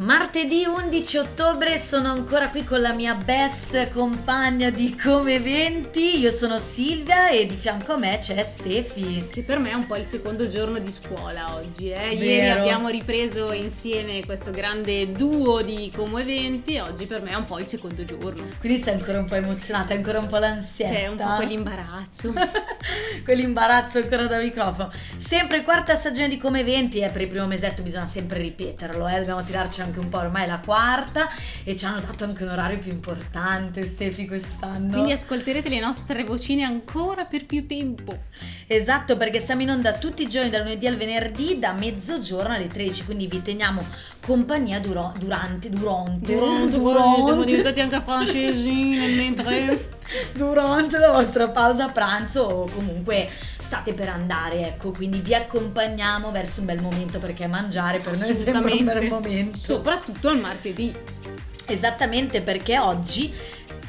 Martedì 11 ottobre sono ancora qui con la mia best compagna di Come Eventi. Io sono Silvia e di fianco a me c'è Stefi. Che per me è un po' il secondo giorno di scuola oggi. Eh? Ieri abbiamo ripreso insieme questo grande duo di Come Eventi e oggi per me è un po' il secondo giorno. Quindi sei ancora un po' emozionata, ancora un po' l'ansietta. C'è un po' quell'imbarazzo. Quell'imbarazzo ancora da microfono. Sempre quarta stagione di Come Eventi, eh, per il primo mesetto bisogna sempre ripeterlo, eh, dobbiamo tirarci anche un po', ormai è la quarta e ci hanno dato anche un orario più importante, Stefi, quest'anno. Quindi ascolterete le nostre vocine ancora per più tempo. Esatto, perché siamo in onda tutti i giorni dal lunedì al venerdì da mezzogiorno alle 13, quindi vi teniamo compagnia duro- durante, durante, siamo diventati anche francesi nel mentre... durante la vostra pausa pranzo o comunque state per andare, ecco, quindi vi accompagniamo verso un bel momento perché mangiare per noi è sempre un bel momento. Soprattutto al martedì. Esattamente perché oggi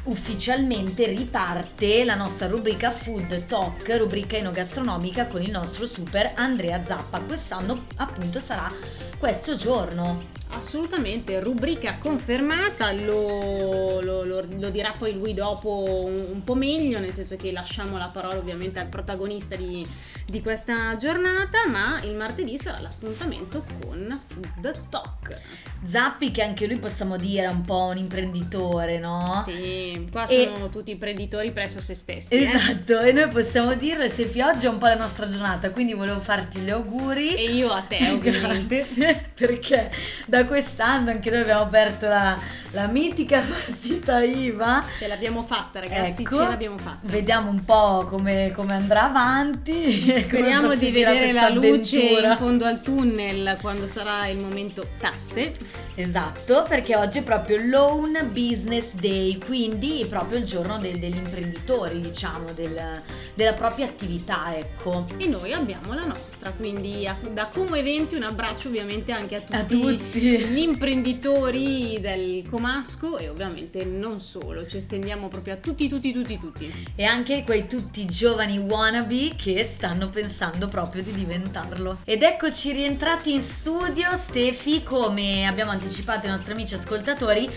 ufficialmente riparte la nostra rubrica Food Talk, rubrica enogastronomica con il nostro super Andrea Zappa. Quest'anno appunto sarà questo giorno. Assolutamente, rubrica confermata, lo, lo- lo- lo dirà poi lui dopo un, un po' meglio, nel senso che lasciamo la parola ovviamente al protagonista di, di questa giornata, ma il martedì sarà l'appuntamento con Food Talk. Zappi che anche lui possiamo dire è un po' un imprenditore, no? Sì, qua E- sono tutti imprenditori presso se stessi. eh. Esatto, e noi possiamo dirlo, Sefi, oggi è un po' la nostra giornata, quindi volevo farti gli auguri. E io a te ovviamente. Grazie, perché da quest'anno anche noi abbiamo aperto la, la mitica partita IVA. Ce l'abbiamo fatta ragazzi, Ecco. ce l'abbiamo fatta. Vediamo un po' come, come andrà avanti. Speriamo di vedere la luce avventura. in fondo al tunnel quando sarà il momento tasse. Esatto, perché oggi è proprio Loan Business Day, quindi proprio il giorno del- degli imprenditori, diciamo, del- della propria attività, ecco. E noi abbiamo la nostra, quindi a- da Como Eventi un abbraccio ovviamente anche a tutti, A tutti. gli imprenditori del Comasco e ovviamente non solo, ci estendiamo proprio a tutti, tutti, tutti, tutti. E anche quei tutti giovani wannabe che stanno pensando proprio di diventarlo. Ed eccoci rientrati in studio, Stefi, come abbiamo anticipato ai nostri amici ascoltatori.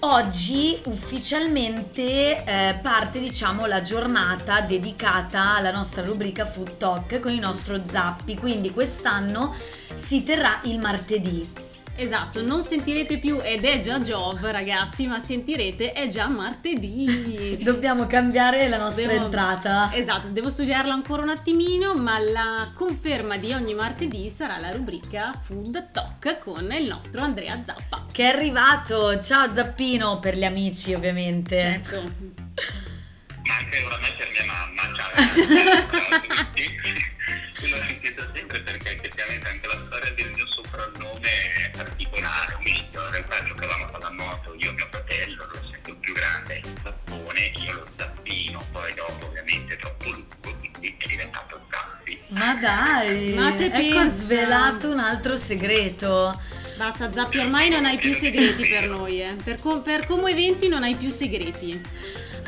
Oggi ufficialmente eh, parte diciamo la giornata dedicata alla nostra rubrica Food Talk con il nostro Zappi, quindi quest'anno si terrà il martedì. Esatto, non sentirete più ed è già Giove ragazzi, ma sentirete è già martedì. Dobbiamo cambiare la nostra Devo- entrata. Esatto, devo studiarlo ancora un attimino, ma la conferma di ogni martedì sarà la rubrica Food Talk con il nostro Andrea Zappa. Che è arrivato, ciao Zappino per gli amici ovviamente. Certo. ma anche oramai per mia mamma, ciao ciao tutti. L'ho sentito sempre perché effettivamente anche la storia del mio soprannome è particolare, o meglio, in realtà giocavamo a pallanuoto, io e mio fratello, lo sento più grande, il zappone, io lo zappino, poi dopo ovviamente troppo lungo, quindi è diventato zappi. Ma dai, Ma te ecco pensa? svelato un altro segreto. Basta Zappi, ormai non hai più segreti per noi, eh. Per, com- per Como Eventi non hai più segreti.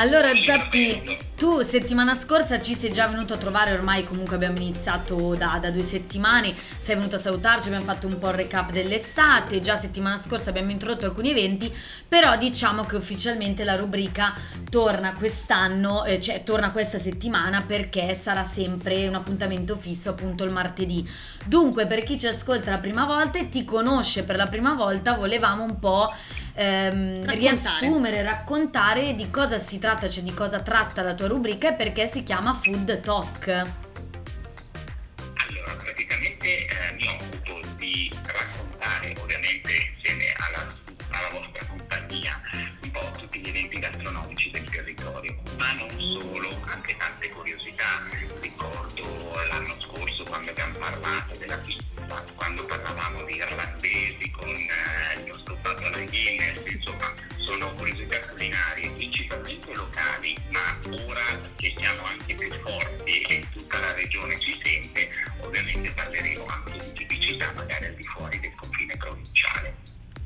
Allora Zappi, tu settimana scorsa ci sei già venuto a trovare, ormai comunque abbiamo iniziato da, da due settimane, sei venuto a salutarci, abbiamo fatto un po' il recap dell'estate, già settimana scorsa abbiamo introdotto alcuni eventi, però diciamo che ufficialmente la rubrica torna quest'anno, eh, cioè torna questa settimana perché sarà sempre un appuntamento fisso appunto il martedì. Dunque per chi ci ascolta la prima volta e ti conosce per la prima volta volevamo un po' ehm, Raccontare. riassumere, raccontare di cosa si tratta, cioè di cosa tratta la tua rubrica e perché si chiama Food Talk. Allora, praticamente eh, mi occupo di raccontare, ovviamente insieme alla, alla vostra compagnia, un po' tutti gli eventi gastronomici del territorio, ma non solo, anche tante curiosità. Ricordo l'anno scorso quando abbiamo parlato della pizza, quando parlavamo di irlandesi con eh, il nostro fatto alla Guinness, insomma, sono curiosità culinarie principalmente locali, ma ora che siamo anche più forti e tutta la regione ci sente, ovviamente parleremo anche di tipicità magari al di fuori del confine provinciale.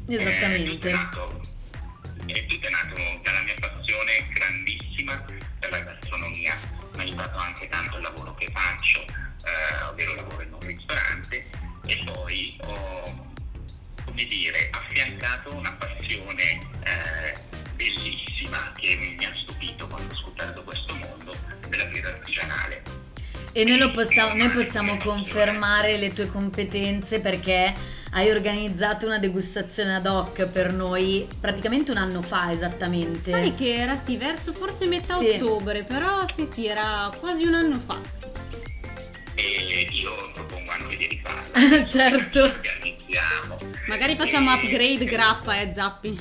Eh, è Esattamente. nato, è tutto è nato dalla mia passione grandissima per la gastronomia, mi ha aiutato anche tanto il lavoro che faccio, E noi, possiamo, noi possiamo confermare le tue competenze perché hai organizzato una degustazione ad hoc per noi praticamente un anno fa esattamente. Sai che era sì, verso forse metà sì. ottobre, però sì sì, era quasi un anno fa. E io propongo anche di rifarla. certo. Organizziamo. Magari facciamo e... upgrade grappa, eh, Zappi.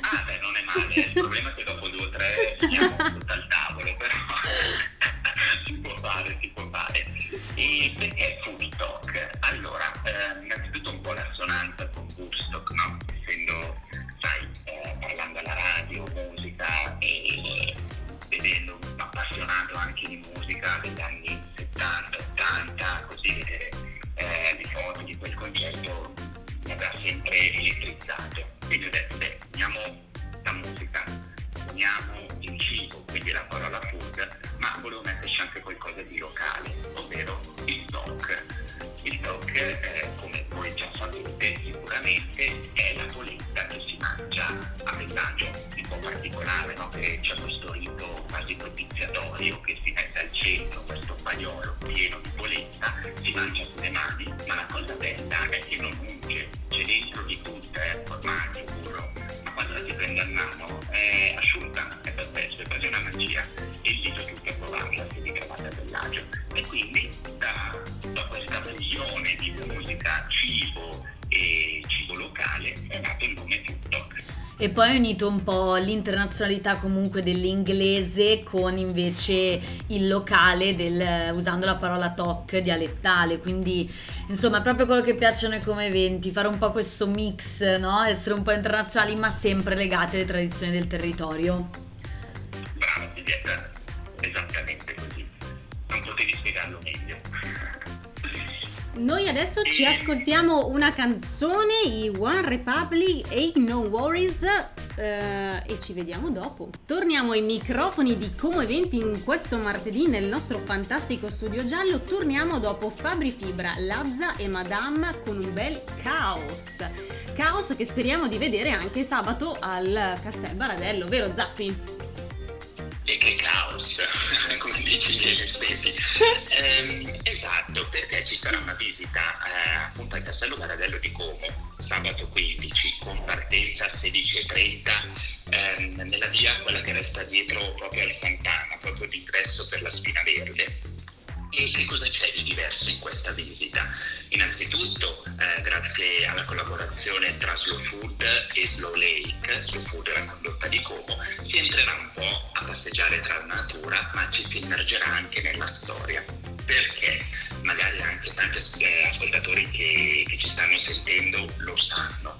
ah beh, non è male, il problema è che dopo due o tre siamo tutto al tavolo, però si può fare, si può fare. E perché food talk? Allora, eh, innanzitutto un po' l'assonanza con Woodstock, no? Essendo, sai, eh, parlando alla radio, musica e vedendo un appassionato anche di musica degli anni 70, 80, così vedere eh, le foto di quel concerto mi aveva sempre elettrizzato. Quindi ho detto, beh, uniamo la musica, uniamo cibo, quindi la parola food, ma volevo metterci anche qualcosa di locale, ovvero il talk. Il talk, eh, come voi già sapete sicuramente, è la polenta che si mangia a mellaggio, un po' particolare, no? che c'è questo rito quasi propiziatorio che si mette al centro questo pagliolo pieno di polenta, si mangia con le mani, ma la cosa bella è che non unge, c'è dentro di tutto, eh, formaggio, burro, quando si prende a mano è asciutta, è perfetto, è quasi una magia e invito tutti a provarla se vi trovate a Bellagio. E quindi da, da questa fusione di musica, cibo e cibo locale è nato il nome tutto. E poi hai unito un po' l'internazionalità comunque dell'inglese con invece il locale del, usando la parola talk dialettale, quindi insomma proprio quello che piace a noi come eventi, fare un po' questo mix, no? essere un po' internazionali ma sempre legati alle tradizioni del territorio. Bravo Giulietta, esattamente così, non potevi spiegarlo meglio. Noi adesso ci ascoltiamo una canzone, i One Republic, Ain't No Worries, eh, e ci vediamo dopo. Torniamo ai microfoni di Como Eventi in questo martedì nel nostro fantastico studio giallo. Torniamo dopo Fabri Fibra, Lazza e Madame con un bel caos. Caos che speriamo di vedere anche sabato al Castel Baradello, vero Zappi? E che caos, come dici gli Stefi. eh, esatto, perché ci sarà una visita eh, appunto al Castello Baradello di Como, sabato 15, con partenza 16.30 ehm, nella via, quella che resta dietro proprio al Sant'Anna, proprio d'ingresso per la Spina Verde. E che cosa c'è di diverso in questa visita? Innanzitutto, eh, grazie alla collaborazione tra Slow Food e Slow Lake, Slow Food è la condotta di Como, si entrerà un po' a passeggiare tra la natura, ma ci si immergerà anche nella storia. Perché? Magari anche tanti eh, ascoltatori che, che ci stanno sentendo lo sanno,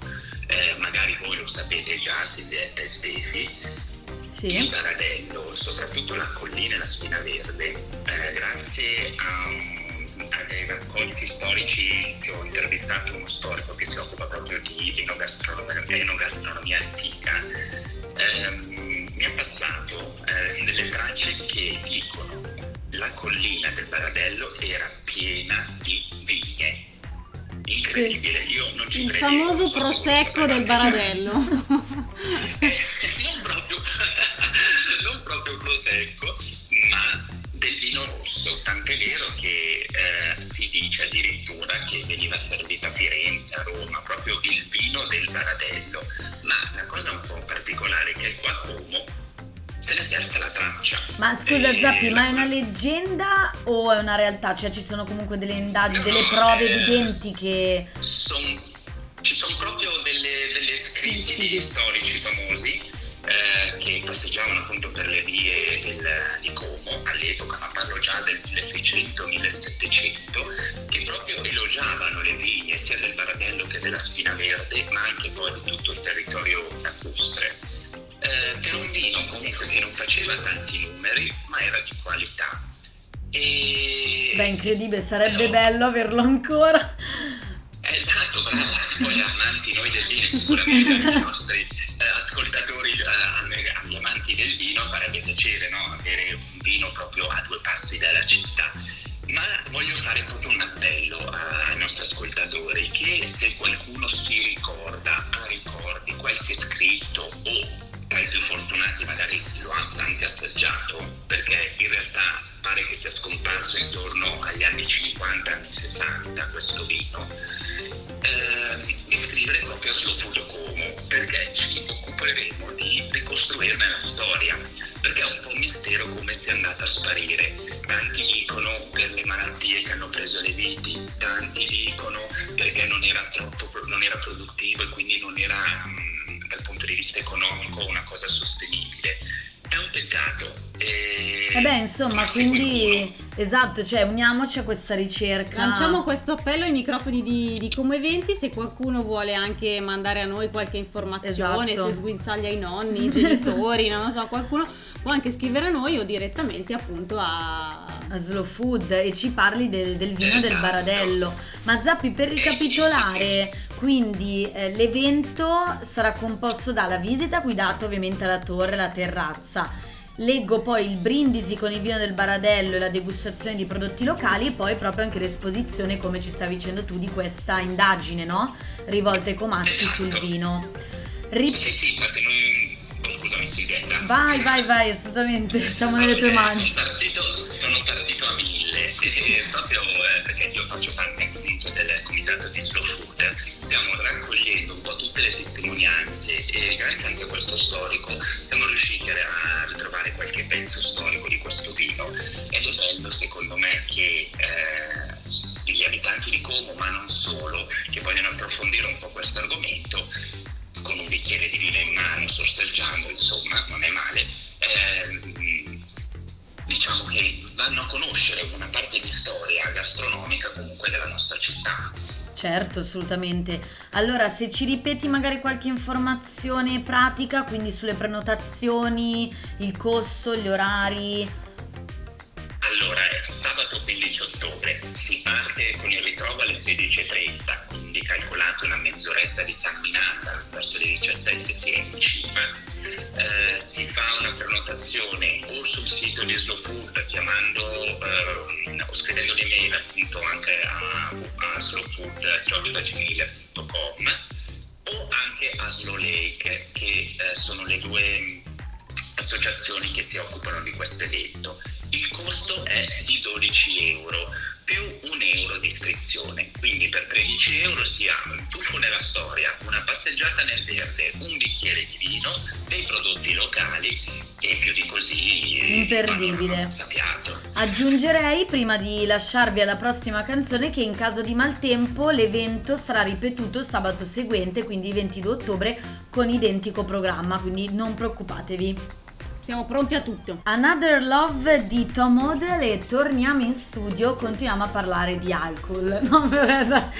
eh, magari voi lo sapete già, Silvietta e Stefi, sì. il Baradello, soprattutto la collina e la Spina Verde, eh, grazie a, a, dei racconti storici che ho intervistato uno storico che si occupa proprio di enogastronomia, enogastronomia antica, ehm, mi ha passato eh, delle tracce che dicono la collina del Baradello era piena di vigne incredibile. Sì. Io non ci Il credevo, famoso so prosecco del Baradello. non, proprio, non proprio prosecco, ma del vino rosso, tant'è vero che eh, si dice addirittura che veniva servito a Firenze, a Roma, proprio il vino del Baradello. Ma la cosa un po' particolare traccia. Ma scusa e... Zappi, ma è una leggenda o è una realtà? Cioè ci sono comunque delle indagini, delle prove eh, evidenti che... Son, ci sono proprio delle, delle scritti di storici famosi eh, che passeggiavano appunto per le vie del, di Como all'epoca, ma parlo già del 1600-1700, che proprio elogiavano le vigne sia del Baradello che della Spina Verde, ma anche poi di tutto il territorio lacustre eh, per un vino comunque che non faceva tanti numeri, ma era di qualità. E... Beh, incredibile, sarebbe Però... bello averlo ancora. Esatto, bravo. Poi amanti noi del vino, sicuramente i nostri eh, ascoltatori, eh, agli amanti del vino farebbe piacere no? avere un vino proprio a due passi dalla città. Ma voglio fare proprio un appello ai nostri ascoltatori che se qualcuno si ricorda, ricordi, qualche scritto o tra i più fortunati magari lo ha anche assaggiato, perché in realtà pare che sia scomparso intorno agli anni 50, anni 60 questo vino, eh, di scrivere proprio Slow Food Como, perché ci occuperemo di ricostruirne la storia, perché è un po' un mistero come sia andata a sparire. Tanti dicono per le malattie che hanno preso le viti, tanti dicono perché non era, troppo, non era produttivo e quindi non era dal punto di vista economico una cosa sostenibile. È un peccato. E... Eh beh, insomma, quindi esatto, cioè uniamoci a questa ricerca. Lanciamo questo appello ai microfoni di, di Come Eventi se qualcuno vuole anche mandare a noi qualche informazione, Esatto. se sguinzaglia i nonni, i genitori, non lo so, qualcuno può anche scrivere a noi o direttamente appunto a... a Slow Food e ci parli del, del vino del Esatto. Baradello. Ma Zappi, per ricapitolare, quindi eh, l'evento sarà composto dalla visita guidata ovviamente alla torre, alla terrazza. Leggo poi il brindisi con il vino del Baradello e la degustazione di prodotti locali e poi proprio anche l'esposizione, come ci stavi dicendo tu, di questa indagine, no? Rivolta ai comaschi sul vino. Ri- Sì, sì, guarda, noi... Oh, scusami Silvietta. vai, vai, vai, assolutamente, siamo nelle tue mani. Sono partito, sono partito a mille, proprio eh, perché io faccio parte appunto del comitato di Slow Food. Stiamo raccogliendo un po' tutte le testimonianze e grazie anche a questo storico siamo riusciti a ritrovare qualche pezzo storico di questo vino ed è bello secondo me che eh, gli abitanti di Como, ma non solo, che vogliono approfondire un po' questo argomento, con un bicchiere di vino in mano, sorseggiando, insomma, non è male, ehm, diciamo che vanno a conoscere una parte di storia gastronomica comunque della nostra città. Certo, assolutamente. Allora, se ci ripeti magari qualche informazione pratica, quindi sulle prenotazioni, il costo, gli orari. Allora, sabato 15 ottobre si parte con il ritrovo alle 16.30, quindi calcolate una mezz'oretta di camminata, verso le 17 si è in cima. Eh, fa una prenotazione o sul sito di Slow Food chiamando ehm, o scrivendo l'email appunto anche a, a slowfood.gmail.com o anche a Slow Lake che eh, sono le due associazioni che si occupano di questo evento. Il costo è di 12 euro più un euro di iscrizione, quindi per 13 euro si ha un tuffo nella storia, una passeggiata nel verde, un bicchiere di vino, dei prodotti locali e più di così Imperdibile. Aggiungerei, prima di lasciarvi alla prossima canzone, che in caso di maltempo l'evento sarà ripetuto sabato seguente, quindi 22 ottobre, con identico programma, quindi non preoccupatevi. Siamo pronti a tutto. Another Love di Tom Odell e torniamo in studio, continuiamo a parlare di alcol. No,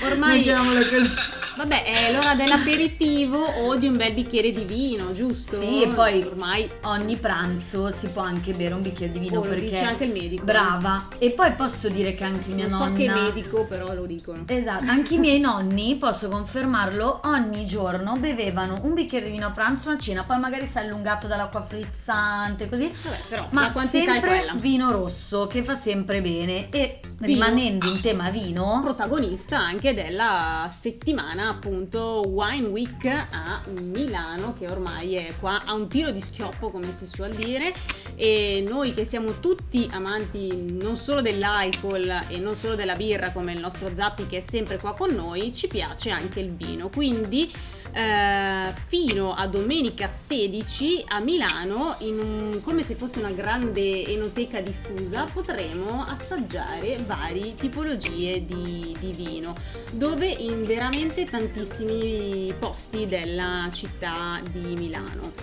Ormai- mettiamolo così. Vabbè, è l'ora dell'aperitivo o di un bel bicchiere di vino, giusto? Sì, e poi ormai ogni pranzo si può anche bere un bicchiere di vino Oh, perché dice anche il medico. Brava. E poi posso dire che anche mia non nonna so che medico, però lo dicono. Esatto, anche i miei nonni, posso confermarlo, ogni giorno bevevano un bicchiere di vino a pranzo, una cena, poi magari si è allungato dall'acqua frizzante, così. Vabbè, però Ma la quantità è sempre quella. vino rosso che fa sempre bene e rimanendo in tema vino, protagonista anche della settimana appunto Wine Week a Milano che ormai è qua a un tiro di schioppo come si suol dire. E noi che siamo tutti amanti non solo dell'alcol e non solo della birra come il nostro Zappi che è sempre qua con noi ci piace anche il vino. Quindi eh, fino a domenica 16 a Milano un- come se fosse una grande enoteca diffusa potremo assaggiare varie tipologie di, di vino dove in veramente tantissimi posti della città di Milano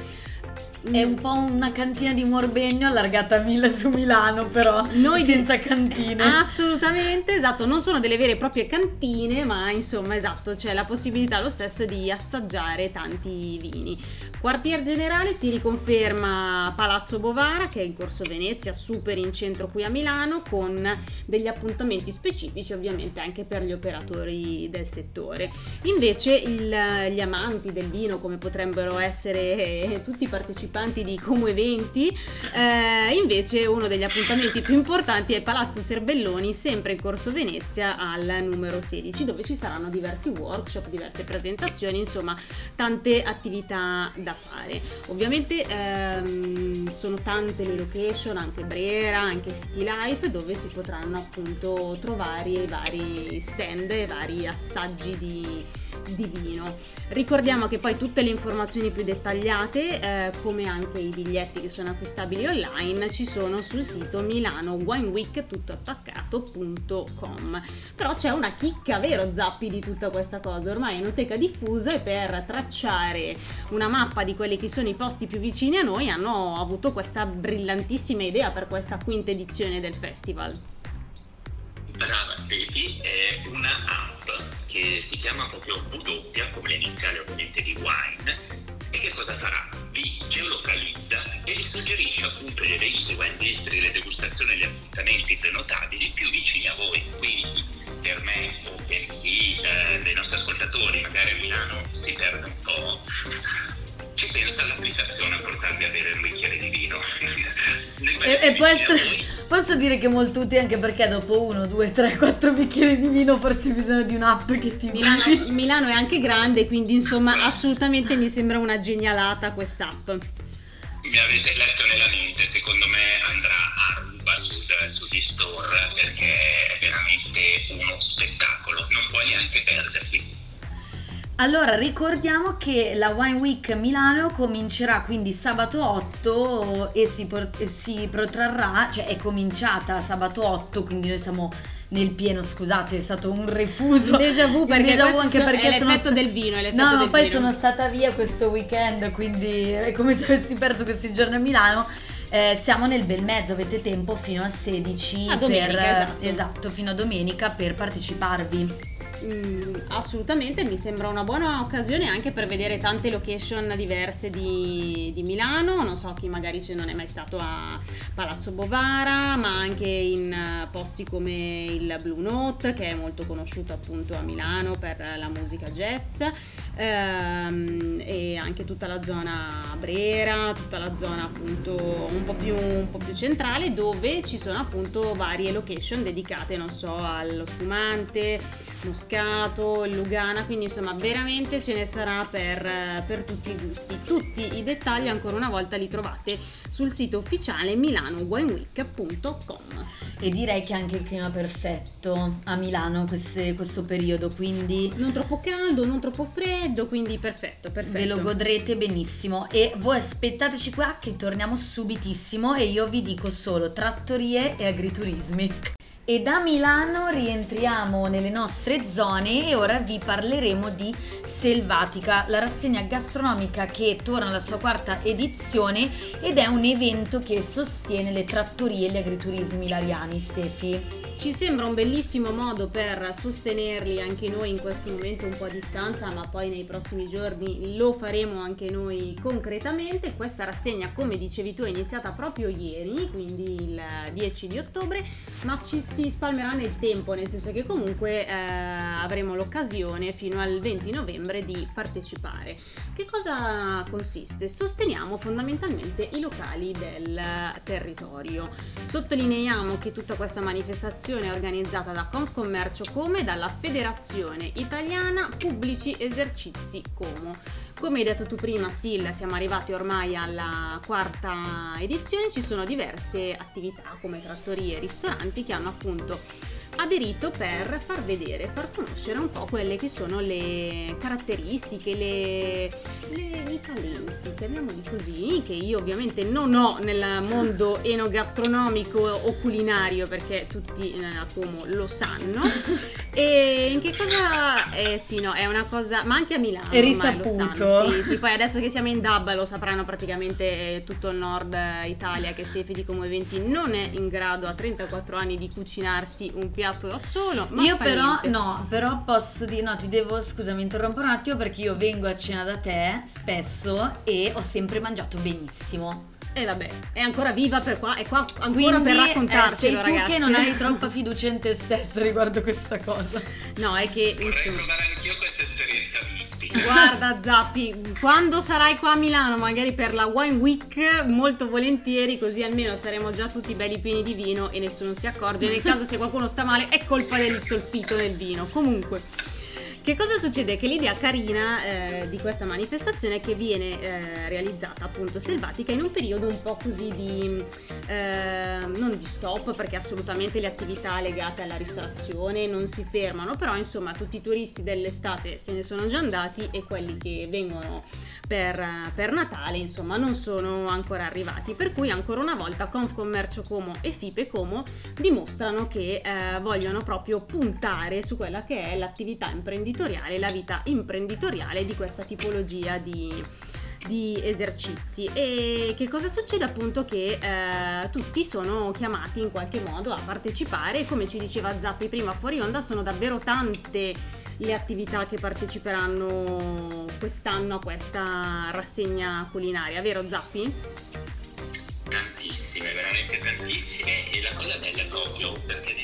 è un po' una cantina di Morbegno allargata a mille su Milano, però Noi senza cantine. Assolutamente, esatto, non sono delle vere e proprie cantine, ma insomma, esatto, c'è la possibilità lo stesso di assaggiare tanti vini. Quartier generale si riconferma Palazzo Bovara, che è in Corso Venezia, super in centro qui a Milano, con degli appuntamenti specifici ovviamente anche per gli operatori del settore. Invece il- gli amanti del vino, come potrebbero essere eh, tutti i partecipanti di Como Eventi, eh, invece uno degli appuntamenti più importanti è Palazzo Serbelloni, sempre in Corso Venezia al numero 16, dove ci saranno diversi workshop, diverse presentazioni, insomma tante attività da fare. Ovviamente ehm, sono tante le location, anche Brera, anche City Life, dove si potranno appunto trovare i vari stand e vari assaggi di, di vino. Ricordiamo che poi tutte le informazioni più dettagliate, eh, come anche i biglietti che sono acquistabili online, ci sono sul sito milanowineweek.com. Però c'è una chicca, vero Zappi, di tutta questa cosa. Ormai Enoteca Diffusa e per tracciare una mappa di quelli che sono i posti più vicini a noi hanno avuto questa brillantissima idea per questa quinta edizione del festival. Brava Stefi, è che si chiama proprio W, come le iniziali ovviamente di wine, e che cosa farà? Vi geolocalizza e vi suggerisce appunto gli eventi, wine district, le degustazioni e gli appuntamenti prenotabili più vicini a voi. Quindi per me o per chi eh, dei nostri ascoltatori magari a Milano si perde un po', ci pensa all'applicazione a portarvi a bere un bicchiere di vino. e, e può essere Posso dire che molto utile anche perché dopo uno, due, tre, quattro bicchieri di vino forse hai bisogno di un'app che ti Milano, Milano è anche grande, quindi insomma assolutamente mi sembra una genialata quest'app. Mi avete letto nella mente, secondo me andrà a ruba sul, sugli store perché è veramente uno spettacolo, non puoi neanche perderti. Allora, ricordiamo che la Wine Week Milano comincerà quindi sabato 8 e si, e si protrarrà, cioè è cominciata sabato 8, quindi noi siamo nel pieno, scusate, è stato un refuso. Déjà vu perché, déjà vu anche so, perché è l'effetto del vino. È l'effetto no, ma poi vino. sono stata via questo weekend, quindi è come se avessi perso questi giorni a Milano. Eh, siamo nel bel mezzo, avete tempo fino al 16 a domenica, per, esatto. esatto, fino a domenica per parteciparvi. Mm, assolutamente, mi sembra una buona occasione anche per vedere tante location diverse di, di, Milano. Non so chi magari non è mai stato a Palazzo Bovara, ma anche in eh, posti come il Blue Note, che è molto conosciuto appunto a Milano per la musica jazz, ehm, e anche tutta la zona Brera, tutta la zona appunto un po, più, un po' più centrale, dove ci sono appunto varie location dedicate, non so, allo spumante Moscato, Lugana, quindi insomma veramente ce ne sarà per, per, tutti i gusti. Tutti i dettagli ancora una volta li trovate sul sito ufficiale milanowineweek.com. E direi che anche il clima perfetto a Milano queste, questo periodo, quindi... Non troppo caldo, non troppo freddo, quindi perfetto, perfetto. Ve lo godrete benissimo e voi aspettateci qua che torniamo subitissimo e io vi dico solo trattorie e agriturismi. E da Milano rientriamo nelle nostre zone e ora vi parleremo di Selvatica, la rassegna gastronomica che torna alla sua quarta edizione ed è un evento che sostiene le trattorie e gli agriturismi ilariani, Stefi. Ci sembra un bellissimo modo per sostenerli anche noi in questo momento un po' a distanza, ma poi nei prossimi giorni lo faremo anche noi concretamente. Questa rassegna, come dicevi tu, è iniziata proprio ieri, quindi il 10 di ottobre, ma ci si spalmerà nel tempo, nel senso che comunque eh, avremo l'occasione fino al 20 novembre di partecipare. Che cosa consiste? Sosteniamo fondamentalmente i locali del territorio. Sottolineiamo che tutta questa manifestazione è organizzata da Confcommercio Come dalla Federazione Italiana Pubblici Esercizi Como. Come hai detto tu prima, Sil, siamo arrivati ormai alla quarta edizione, ci sono diverse attività come trattorie e ristoranti che hanno appunto aderito per far vedere, far conoscere un po' quelle che sono le caratteristiche, le, le, i talenti, chiamiamoli così, che io ovviamente non ho nel mondo enogastronomico o culinario perché tutti eh, a Como lo sanno. e in che cosa... Eh sì, no, è una cosa... ma anche a Milano è ormai lo sanno. Sì, sì, poi adesso che siamo in DAB lo sapranno praticamente tutto il nord Italia che Stefi di Como Eventi non è in grado a 34 anni di cucinarsi un piatto piatto da solo. io però, niente. no, però posso dire, no, ti devo, scusami, interrompo un attimo perché io vengo a cena da te spesso e ho sempre mangiato benissimo. E eh vabbè, è ancora viva per qua, è qua ancora Quindi, per raccontarcelo, eh, sei ragazzi. tu che non hai troppa fiducia in te stesso riguardo questa cosa. No, è che Vorrei insomma... provare anch'io questa esperienza Guarda Zappi, quando sarai qua a Milano, magari per la Wine Week, molto volentieri, così almeno saremo già tutti belli pieni di vino e nessuno si accorge. Nel caso se qualcuno sta male è colpa del solfito nel vino. Comunque. Che cosa succede? Che l'idea carina eh, di questa manifestazione è che viene eh, realizzata appunto selvatica in un periodo un po' così di eh, non di stop perché assolutamente le attività legate alla ristorazione non si fermano, però insomma tutti i turisti dell'estate se ne sono già andati e quelli che vengono per, per Natale insomma non sono ancora arrivati, per cui ancora una volta Confcommercio Como e FIPE Como dimostrano che eh, vogliono proprio puntare su quella che è l'attività imprenditoriale imprenditoriale, la vita imprenditoriale di questa tipologia di, di esercizi. E che cosa succede? Appunto che eh, tutti sono chiamati in qualche modo a partecipare. Come ci diceva Zappi prima fuori onda sono davvero tante le attività che parteciperanno quest'anno a questa rassegna culinaria, vero Zappi? Tantissime, veramente tantissime. E la cosa bella proprio perché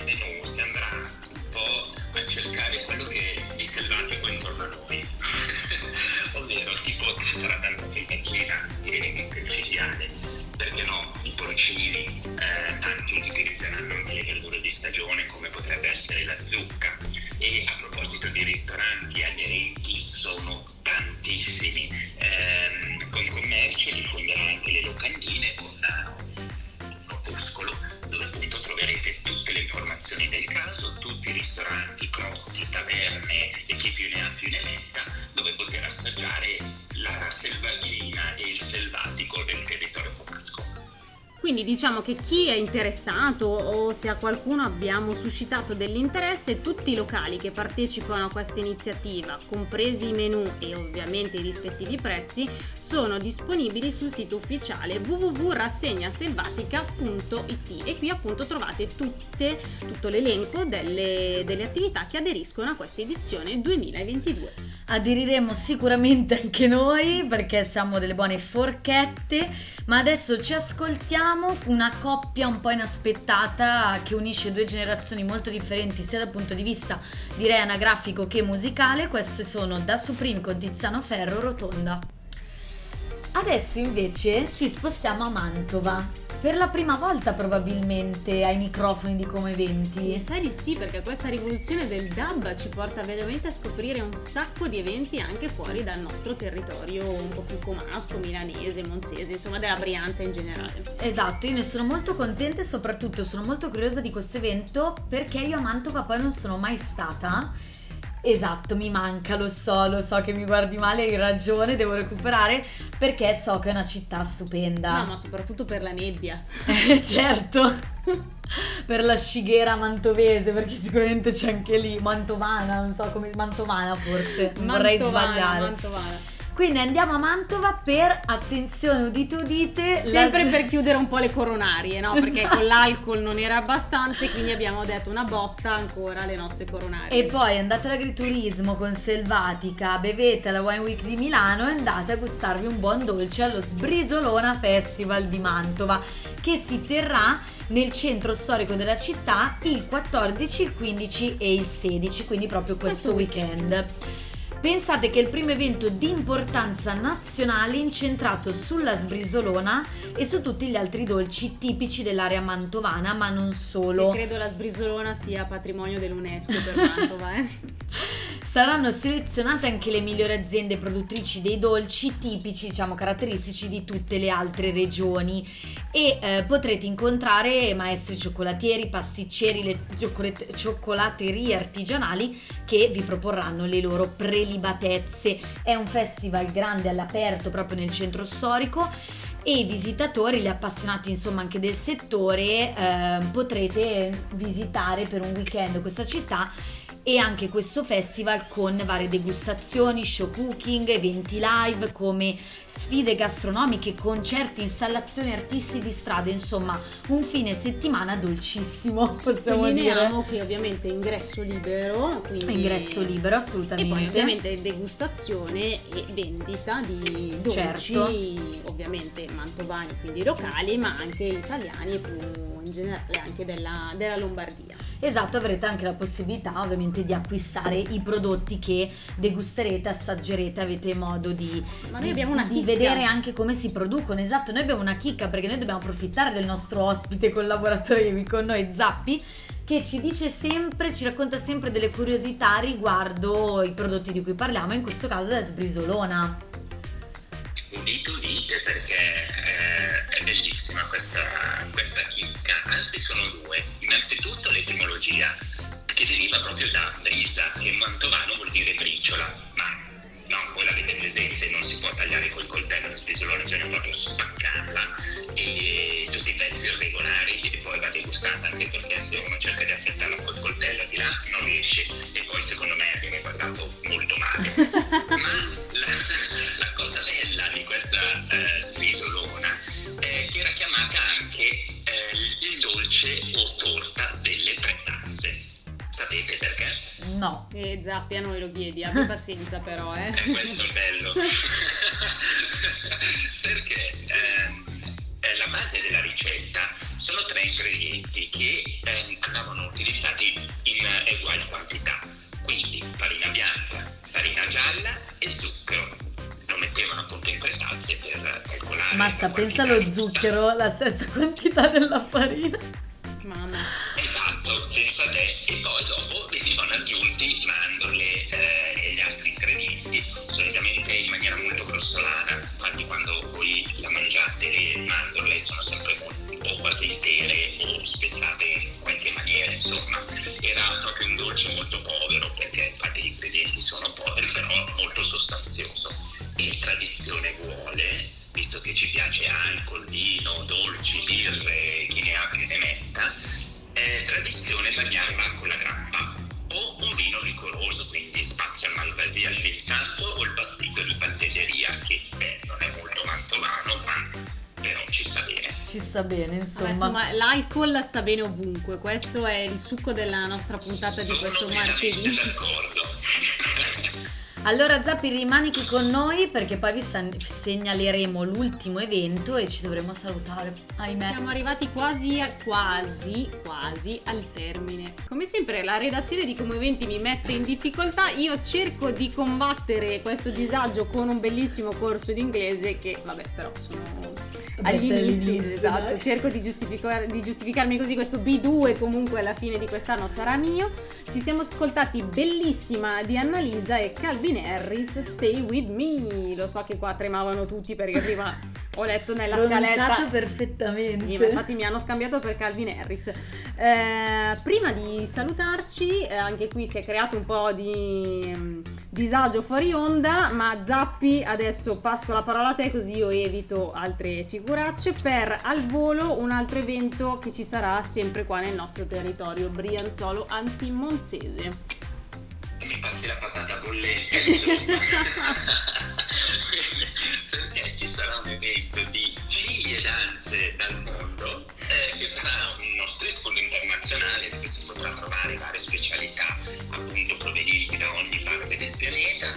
perché no, i porcini, eh, tanti utilizzeranno anche le verdure di stagione come potrebbe essere la zucca Quindi diciamo che chi è interessato o se a qualcuno abbiamo suscitato dell'interesse, tutti i locali che partecipano a questa iniziativa, compresi i menu e ovviamente i rispettivi prezzi, sono disponibili sul sito ufficiale www.rassegnaselvatica.it e qui appunto trovate tutte, tutto l'elenco delle, delle attività che aderiscono a questa edizione 2022 aderiremo sicuramente anche noi perché siamo delle buone forchette, ma adesso ci ascoltiamo una coppia un po' inaspettata che unisce due generazioni molto differenti sia dal punto di vista direi anagrafico che musicale, queste sono Da Supreme con Tiziano Ferro Rotonda. Adesso invece ci spostiamo a Mantova per la prima volta probabilmente ai microfoni di Come Eventi. Mi sa di sì, perché questa rivoluzione del dub ci porta veramente a scoprire un sacco di eventi anche fuori dal nostro territorio un po' più comasco, milanese, monzese, insomma della Brianza in generale. Esatto, io ne sono molto contenta e soprattutto sono molto curiosa di questo evento perché io a Mantova poi non sono mai stata Esatto, mi manca, lo so, lo so che mi guardi male, hai ragione, devo recuperare perché so che è una città stupenda. No, ma soprattutto per la nebbia. Eh, certo. per la scighera mantovese, perché sicuramente c'è anche lì, mantovana, non so come, mantovana forse, non vorrei sbagliare. Mantovana. Quindi andiamo a Mantova per, attenzione, udite udite. Sempre la... per chiudere un po' le coronarie, no? Perché esatto. con l'alcol non era abbastanza e quindi abbiamo detto una botta ancora alle nostre coronarie. E poi andate all'agriturismo con Selvatica, bevete alla Wine Week di Milano e andate a gustarvi un buon dolce allo Sbrisolona Festival di Mantova che si terrà nel centro storico della città il 14, il 15 e il 16, quindi proprio questo, questo weekend. weekend. Pensate che è il primo evento di importanza nazionale incentrato sulla sbrisolona e su tutti gli altri dolci tipici dell'area mantovana, ma non solo. E credo la sbrisolona sia patrimonio dell'UNESCO per Mantova, eh. Saranno selezionate anche le migliori aziende produttrici dei dolci tipici, diciamo caratteristici di tutte le altre regioni e eh, potrete incontrare maestri cioccolatieri, pasticceri, le cioccolat- cioccolaterie artigianali che vi proporranno le loro prelibatezze. È un festival grande all'aperto proprio nel centro storico e i visitatori, gli appassionati insomma anche del settore eh, potrete visitare per un weekend questa città e anche questo festival con varie degustazioni, show cooking, eventi live come sfide gastronomiche, concerti, installazioni artisti di strada, insomma un fine settimana dolcissimo possiamo dire. che ovviamente ingresso libero, quindi... ingresso libero assolutamente. E poi ovviamente degustazione e vendita di dolci, certo. ovviamente mantovani, quindi locali, ma anche italiani e più in generale anche della, della Lombardia. Esatto, avrete anche la possibilità ovviamente di acquistare i prodotti che degusterete, assaggerete, avete modo di, Ma noi di- abbiamo una di vedere anche come si producono. Esatto, noi abbiamo una chicca perché noi dobbiamo approfittare del nostro ospite collaboratore che è qui con noi, Zappi, che ci dice sempre, ci racconta sempre delle curiosità riguardo i prodotti di cui parliamo, in questo caso da Sbrisolona. Udite, udite perché è bellissima questa, questa chicca, anzi sono due. Innanzitutto l'etimologia che deriva proprio da brisa, che in mantovano vuol dire briciola, ma no, voi l'avete presente, non si può tagliare col coltello la spisolona, bisogna proprio spaccarla e tutti i pezzi irregolari e poi va degustata anche perché se uno cerca di affrettarla col coltello di là non riesce e poi secondo me viene guardato molto male. Ma No. E Zappi a noi lo chiedi, abbi pazienza però, eh. E questo è bello. perché ehm, eh, la base della ricetta sono tre ingredienti che ehm, andavano utilizzati in eh, uguali quantità. Quindi farina bianca, farina gialla e zucchero. Lo mettevano appunto in tre tazze per calcolare. Mazza, pensa allo di zucchero, la stessa quantità della farina. Piace alcol, vino, dolci, birre, chi ne ha che ne metta, è tradizione bagnarla con la grappa o un vino liquoroso, quindi spazio al malvasia al vin santo o il passito di pantelleria che beh, non è molto mantovano ma però ci sta bene. Ci sta bene, Vabbè, insomma. insomma, l'alcol sta bene ovunque, questo è il succo della nostra puntata di questo martedì. d'accordo. Allora Zappi rimani qui con noi perché poi vi segnaleremo l'ultimo evento e ci dovremo salutare, ahimè. Siamo arrivati quasi, quasi, quasi al termine. Come sempre la redazione di Come Eventi mi mette in difficoltà, io cerco di combattere questo disagio con un bellissimo corso di inglese che, vabbè, però sono agli inizi, esatto, dai. cerco di, giustificar- di giustificarmi così, questo B2 comunque alla fine di quest'anno sarà mio. Ci siamo ascoltati bellissima di Annalisa e Calvin Harris, Stay With Me. Lo so che qua tremavano tutti perché prima ho letto nella Pronunciato scaletta... perfettamente. Sì, infatti mi hanno scambiato per Calvin Harris. Eh, prima di salutarci, eh, anche qui si è creato un po' di mm, disagio fuori onda, ma Zappi, adesso passo la parola a te così io evito altre figuracce per al volo un altro evento che ci sarà sempre qua nel nostro territorio, Brianzolo, anzi Monzese. mi passi la patata bollente insomma cibi e danze dal mondo eh, che sarà uno street food internazionale dove si potrà provare varie specialità appunto provenienti da ogni parte del pianeta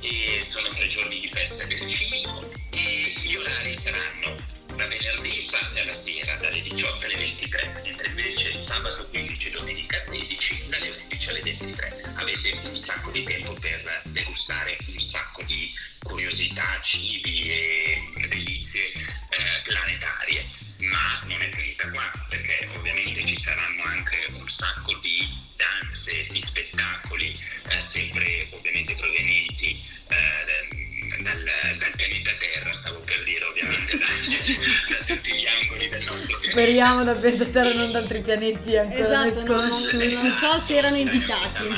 e sono tre giorni di festa del cibo e gli orari saranno da venerdì parte alla sera dalle 18 alle 23 mentre invece sabato 15 e domenica 16 dalle 11 alle 23 avete un sacco di tempo per degustare un sacco di curiosità, cibi e delizie eh, planetarie ma non è finita qua perché ovviamente ci saranno anche un sacco di danze, di spettacoli eh, sempre ovviamente provenienti eh, dal, dal pianeta Terra stavo per dire ovviamente da, da tutti gli angoli del nostro pianeta Speriamo da pianeta Terra e non da altri pianeti ancora Esatto, non- sconosciuti. non so se erano invitati.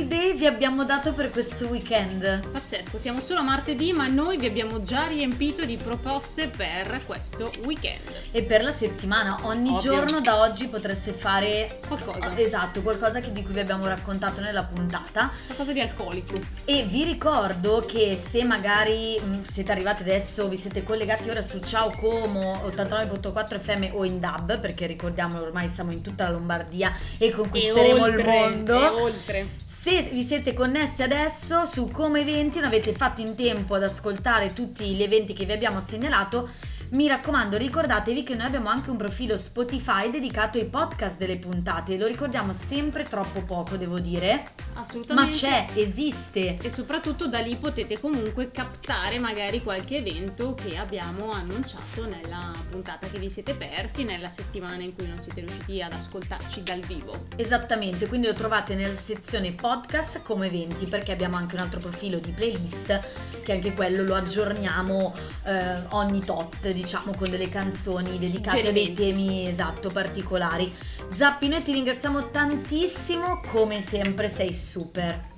Idee vi abbiamo dato per questo weekend? Pazzesco, siamo solo a martedì, ma noi vi abbiamo già riempito di proposte per questo weekend. E per la settimana, ogni Ovvio. giorno da oggi potreste fare Qualcosa. Esatto, qualcosa che- di cui vi abbiamo raccontato nella puntata. Qualcosa di alcolico. E vi ricordo che se magari mh, siete arrivati adesso, vi siete collegati ora su Ciao Como 89.4 FM o in DAB, perché ricordiamolo ormai siamo in tutta la Lombardia e conquisteremo e oltre, il mondo. E oltre. Se vi siete connessi adesso su Come Eventi, non avete fatto in tempo ad ascoltare tutti gli eventi che vi abbiamo segnalato, mi raccomando ricordatevi che noi abbiamo anche un profilo Spotify dedicato ai podcast delle puntate, lo ricordiamo sempre troppo poco devo dire, ma Assolutamente. c'è, esiste. E soprattutto da lì potete comunque captare magari qualche evento che abbiamo annunciato nella puntata che vi siete persi, nella settimana in cui non siete riusciti ad ascoltarci dal vivo. Esattamente, quindi lo trovate nella sezione podcast come eventi perché abbiamo anche un altro profilo di playlist che anche quello lo aggiorniamo eh, ogni tot, diciamo, con delle canzoni dedicate a dei temi esatto particolari. Zappi, noi ti ringraziamo tantissimo, come sempre sei super.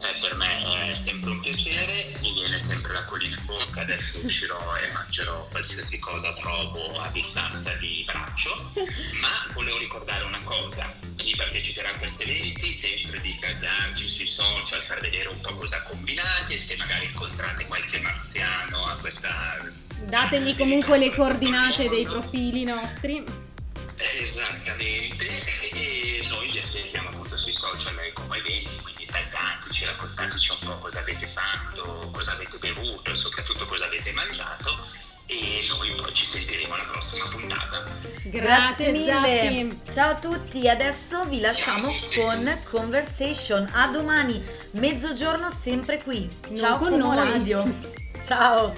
Eh, per me è sempre un piacere, mi viene sempre la collina in bocca, adesso uscirò e mangerò qualsiasi cosa trovo a distanza di braccio, ma volevo ricordare una cosa, chi parteciperà a questi eventi sempre di taggarci sui social, far vedere un po' cosa combinate, se magari incontrate qualche marziano a questa... Datemi comunque le coordinate dei profili nostri. Esattamente, e noi li aspettiamo appunto sui social eh, come eventi, quindi taggateci, raccontateci un po' cosa avete fatto, cosa avete bevuto e soprattutto cosa avete mangiato e noi poi ci sentiremo alla prossima puntata. Grazie, mille. Zappi. Ciao a tutti, adesso vi lasciamo con Conversation. A domani, mezzogiorno sempre qui. Non Ciao con Como noi. Radio. Ciao.